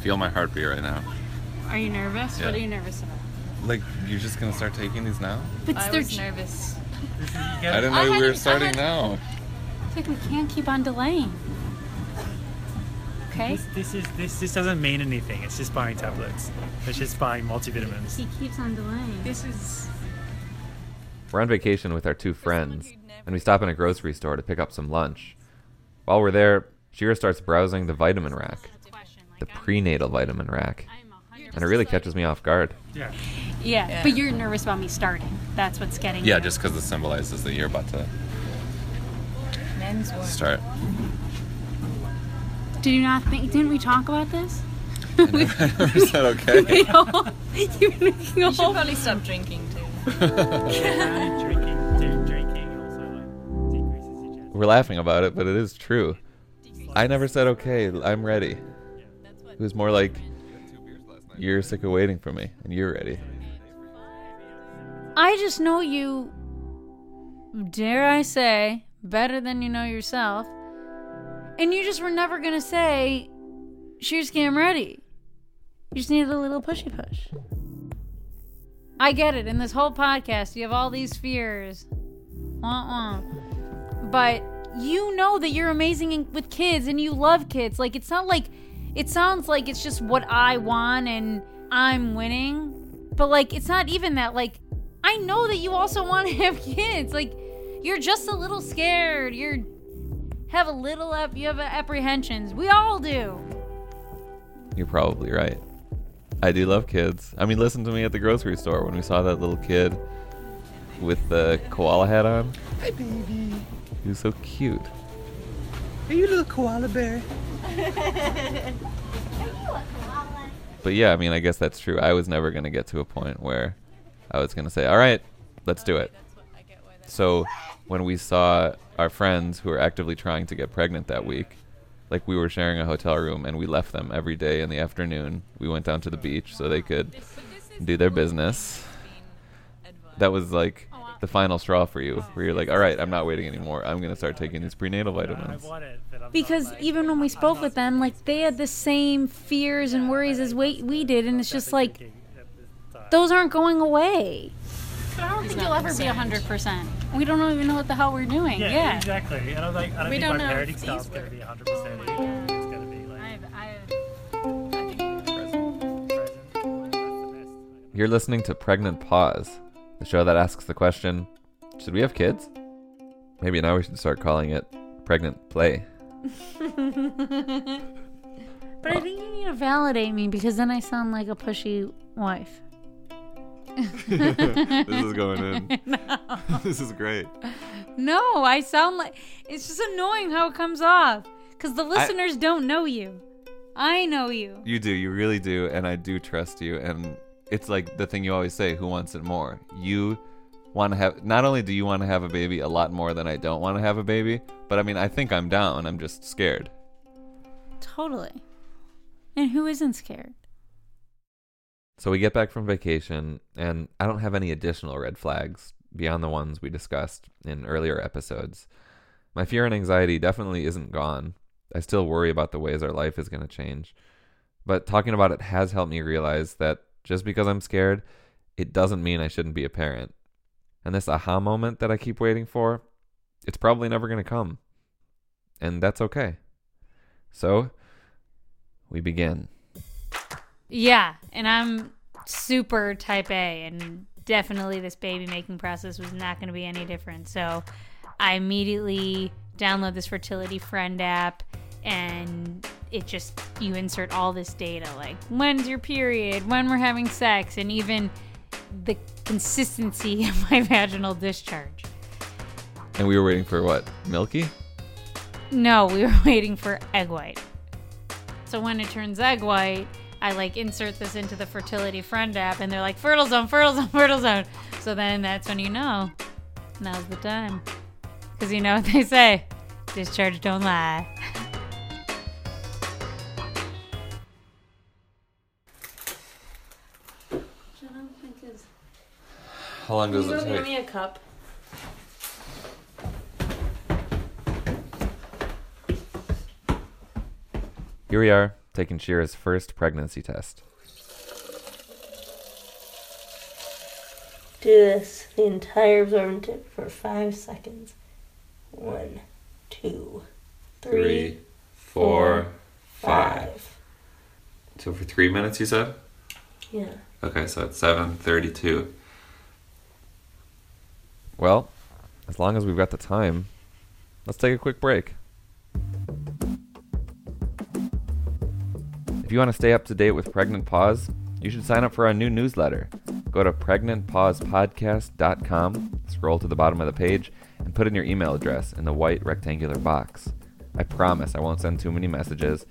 feel my heartbeat right now. Are you nervous? Yeah. What are you nervous about? Like, you're just gonna start taking these now? But I they're was nervous. I didn't know I we had- were starting had- now. It's like we can't keep on delaying. Okay? This, this is this this doesn't mean anything. It's just buying tablets. It's just buying multivitamins. He keeps on delaying. This is We're on vacation with our two friends, and we stop in a grocery store to pick up some lunch. While we're there, Shira starts browsing the vitamin rack, the prenatal vitamin rack, and it really catches me off guard. Yeah. Yeah, Yeah. but you're nervous about me starting. That's what's getting Yeah, you. just because it symbolizes that you're about to men's one. start. Did you not think? Didn't we talk about this? I never said okay. You know, you've been making You should probably stop drinking too. Apparently drinking, dr- drinking also decreases your. We're laughing about it, but it is true. I never said okay, I'm ready. It was more like, you're sick of waiting for me, and you're ready. I just know you. Dare I say, better than you know yourself. And you just were never gonna say, "Sheer scam ready." You just needed a little pushy push. I get it. In this whole podcast, you have all these fears. Uh-uh. But you know that you're amazing with kids and you love kids. Like, it's not like, it sounds like it's just what I want and I'm winning. But, like, it's not even that. Like, I know that you also want to have kids. Like, you're just a little scared. You're, have a little, ap- you have apprehensions. We all do. You're probably right. I do love kids. I mean, listen to me at the grocery store when we saw that little kid with the koala hat on. Hi, baby. He was so cute. Are you a little koala bear? But yeah, I mean, I guess that's true. I was never going to get to a point where I was going to say, all right, let's do it. So when we saw our friends who were actively trying to get pregnant that week, like we were sharing a hotel room and we left them every day in the afternoon. We went down to the beach so they could do their business. That was like the final straw for you, where you're like, all right, I'm not waiting anymore. I'm going to start taking these prenatal vitamins. want it, but I'm not, Because even when we spoke with them, like they had the same fears and worries as we, we did, and it's just like drinking at this time. those aren't going away. But I don't think you'll ever be hundred percent. We don't even know what the hell we're doing. Yeah, Yeah. exactly. And I'm like, I don't We think don't my know parenting if style's going to be 100 percent. It's going to be like I've, I've, present. That's the best. You're listening to Pregnant Pause, the show that asks the question Should we have kids? Maybe now we should start calling it Pregnant Play. but I think you need to validate me because then I sound like a pushy wife. this is going in. this is great. No, I sound like it's just annoying how it comes off because the listeners don't know you. I know you. You do, you really do, and I do trust you. And it's like the thing you always say who wants it more? You want to have, not only do you want to have a baby a lot more than I don't want to have a baby, but I mean, I think I'm down. I'm just scared. Totally. And who isn't scared? So we get back from vacation, and I don't have any additional red flags beyond the ones we discussed in earlier episodes. My fear and anxiety definitely isn't gone. I still worry about the ways our life is going to change. But talking about it has helped me realize that just because I'm scared, it doesn't mean I shouldn't be a parent. And this aha moment that I keep waiting for, it's probably never going to come. And that's okay. So, we begin. Yeah, and I'm super type A, and definitely this baby making process was not going to be any different. So I immediately download this fertility friend app, and it just you insert all this data like when's your period, when we're having sex, and even the consistency of my vaginal discharge. And we were waiting for what? Milky? No, we were waiting for egg white. So when it turns egg white, I like insert this into the fertility friend app and they're like fertile zone, fertile zone, fertile zone. So then that's when you know now's the time. Cuz you know what they say, discharge don't lie. How long does it take? Give me a cup? Here we are, taking Shira's first pregnancy test. Do this the entire absorbent tip for five seconds. One, two, three, four, five. So for three minutes, you said? Yeah. Okay, so it's 7.32. Well, as long as we've got the time, let's take a quick break. If you want to stay up to date with Pregnant Pause, you should sign up for our new newsletter. Go to pregnantpausepodcast.com, scroll to the bottom of the page, and put in your email address in the white rectangular box. I promise I won't send too many messages.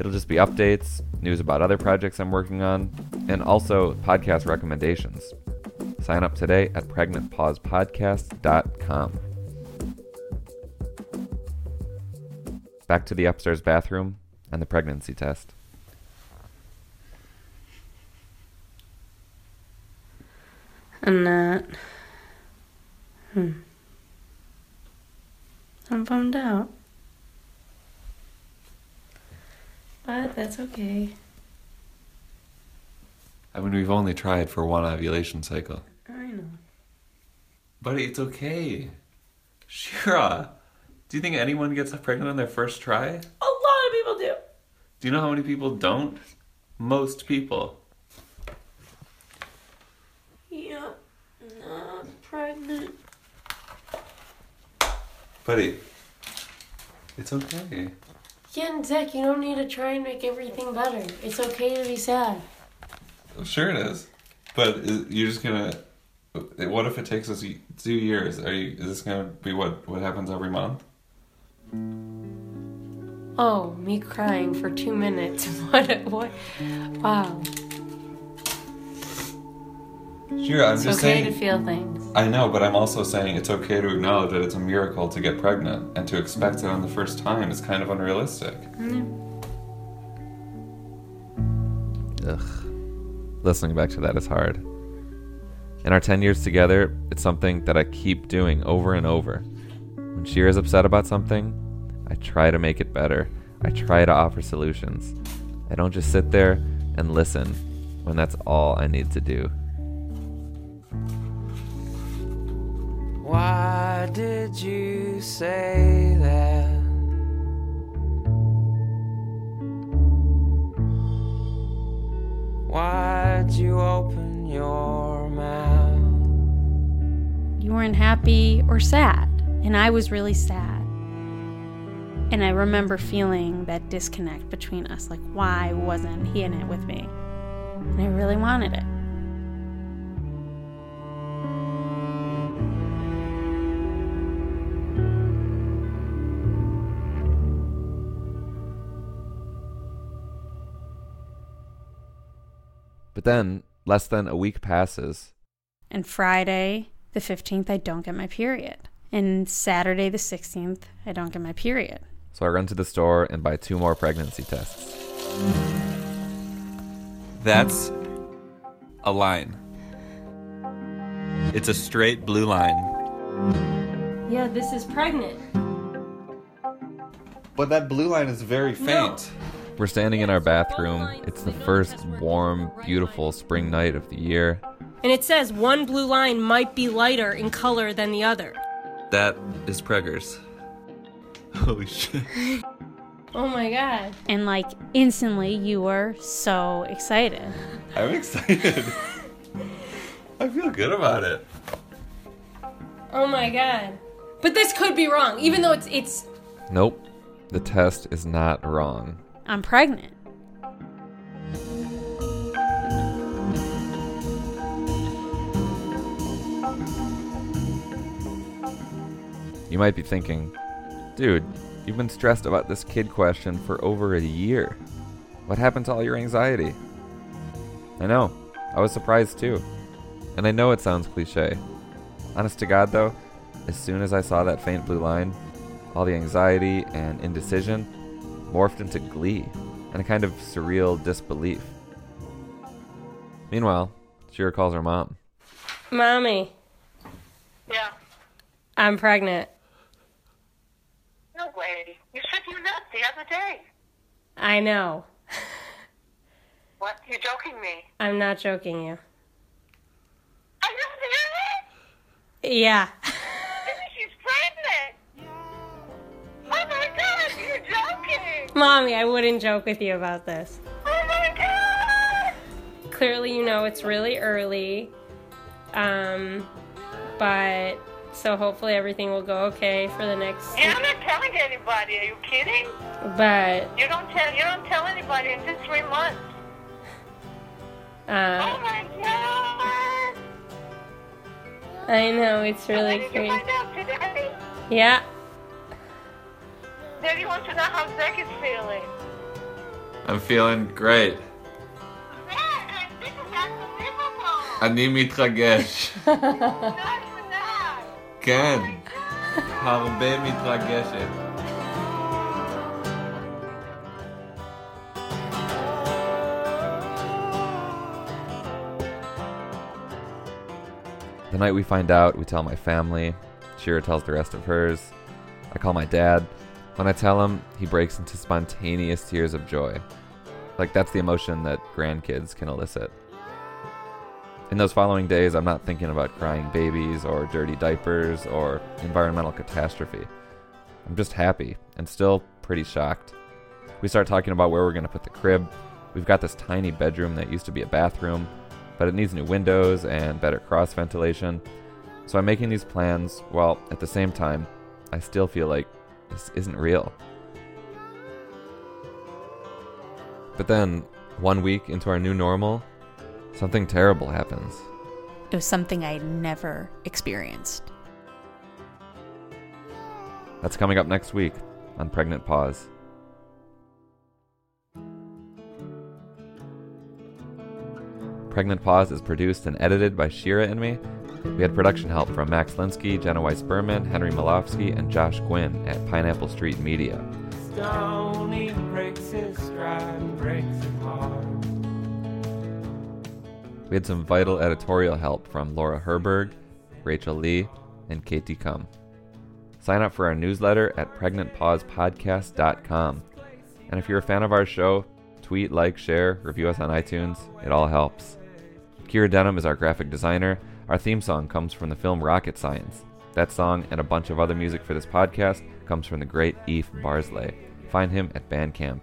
It'll just be updates, news about other projects I'm working on, and also podcast recommendations. Sign up today at pregnantpausepodcast.com. Back to the upstairs bathroom and the pregnancy test. I'm not. Hmm. I'm bummed out. But that's okay. I mean, we've only tried for one ovulation cycle. I know. Buddy, it's okay. Shira, do you think anyone gets pregnant on their first try? A lot of people do. Do you know how many people don't? Most people. Yeah. Not pregnant. Buddy, it's okay. Yeah, and Zach, you don't need to try and make everything better. It's okay to be sad. Sure it is. But is, you're just gonna. What if it takes us two years? Are you? Is this gonna be what what happens every month? Oh, me crying for two minutes. What? What? Wow. Sure, I'm It's just okay saying. to feel things. I know, but I'm also saying it's okay to acknowledge that it's a miracle to get pregnant, and to expect it on the first time is kind of unrealistic. Mm-hmm. Ugh. Listening back to that is hard. In our 10 years together, it's something that I keep doing over and over. When Shira's upset about something, I try to make it better. I try to offer solutions. I don't just sit there and listen when that's all I need to do. Why did you say that? Why'd you open your mouth? You weren't happy or sad, and I was really sad. And I remember feeling that disconnect between us like, why wasn't he in it with me? And I really wanted it. But then, less than a week passes. And Friday, the 15th, I don't get my period. And Saturday, the 16th, I don't get my period. So I run to the store and buy two more pregnancy tests. That's a line. It's a straight blue line. Yeah, this is pregnant. But that blue line is very faint. We're standing in our bathroom. It's the first warm, beautiful spring night of the year. And it says one blue line might be lighter in color than the other. That is Preggers. Holy shit. Oh my god. And like instantly, you were so excited. I'm excited. I feel good about it. Oh my god. But this could be wrong, even though it's it's Nope. The test is not wrong. I'm pregnant. You might be thinking, dude, you've been stressed about this kid question for over a year. What happened to all your anxiety? I know. I was surprised too. And I know it sounds cliche. Honest to God, though, as soon as I saw that faint blue line, all the anxiety and indecision morphed into glee and a kind of surreal disbelief. Meanwhile, Shira calls her mom. Mommy, Yeah. I'm pregnant. No way. You said you nuts the other day. I know. What? You're joking me. I'm not joking you. Are you serious? Yeah. Mommy, I wouldn't joke with you about this. Oh my god. Clearly, you know it's really early. Um, but so hopefully everything will go okay for the next. Yeah, I'm not telling anybody. Are you kidding? But You don't tell. You don't tell anybody until three months. uh, Oh my god. I know it's really crazy. find out today? Yeah. Daddy wants to know how Zach is feeling. I'm feeling great. Zach, this is unbelievable. אני מתרגש. Not even that. כן. הרבה מתרגשת. The night we find out, we tell my family. Shira tells the rest of hers. I call my dad. When I tell him, he breaks into spontaneous tears of joy. Like that's the emotion that grandkids can elicit. In those following days, I'm not thinking about crying babies or dirty diapers or environmental catastrophe. I'm just happy and still pretty shocked. We start talking about where we're going to put the crib. We've got this tiny bedroom that used to be a bathroom, but it needs new windows and better cross ventilation. So I'm making these plans while at the same time, I still feel like this isn't real. But then, one week into our new normal, something terrible happens. It was something I'd never experienced. That's coming up next week on Pregnant Pause. Pregnant Pause is produced and edited by Shira and me. We had production help from Max Linsky, Jenna Weiss Berman, Henry Molofsky, and Josh Gwynn at Pineapple Street Media. Stony breaks his stride, breaks his heart. We had some vital editorial help from Laura Herberg, Rachel Lee, and Katie Cum. Sign up for our newsletter at pregnantpausepodcast.com. And if you're a fan of our show, tweet, like, share, review us on iTunes. It all helps. Kira Denham is our graphic designer. Our theme song comes from the film Rocket Science. That song and a bunch of other music for this podcast comes from the great Eef Barzelay. Find him at Bandcamp.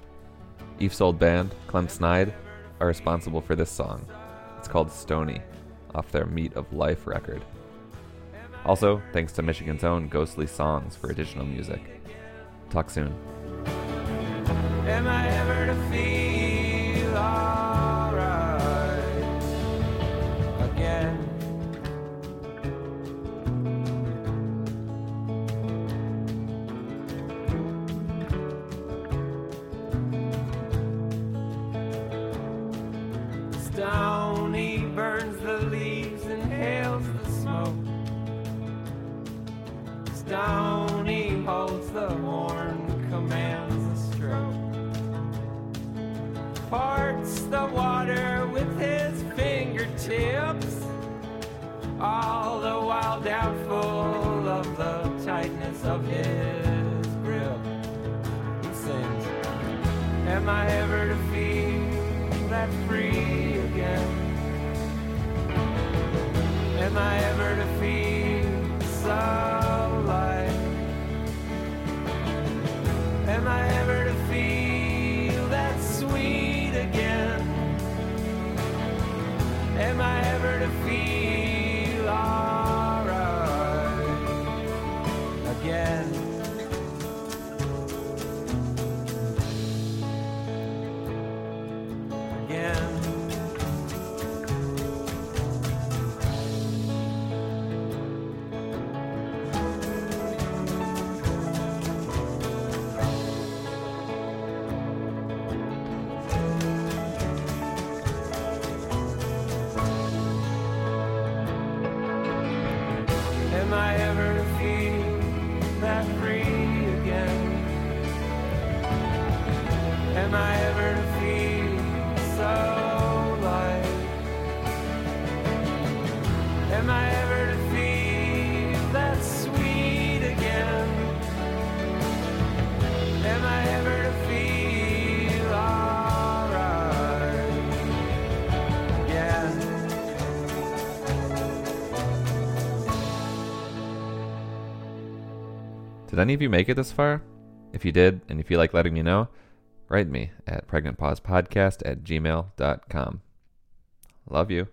Eef's old band, Clem Snide, are responsible for this song. It's called Stony, off their Meat of Life record. Also, thanks to Michigan's own Ghostly Songs for additional music. Talk soon. Am I ever to feel that free again? Am I ever to feel so light? Am I ever to feel that sweet again? Am I ever to feel Did any of you make it this far? If you did, and if you like letting me know, write me at pregnantpausepodcast at gmail.com. Love you.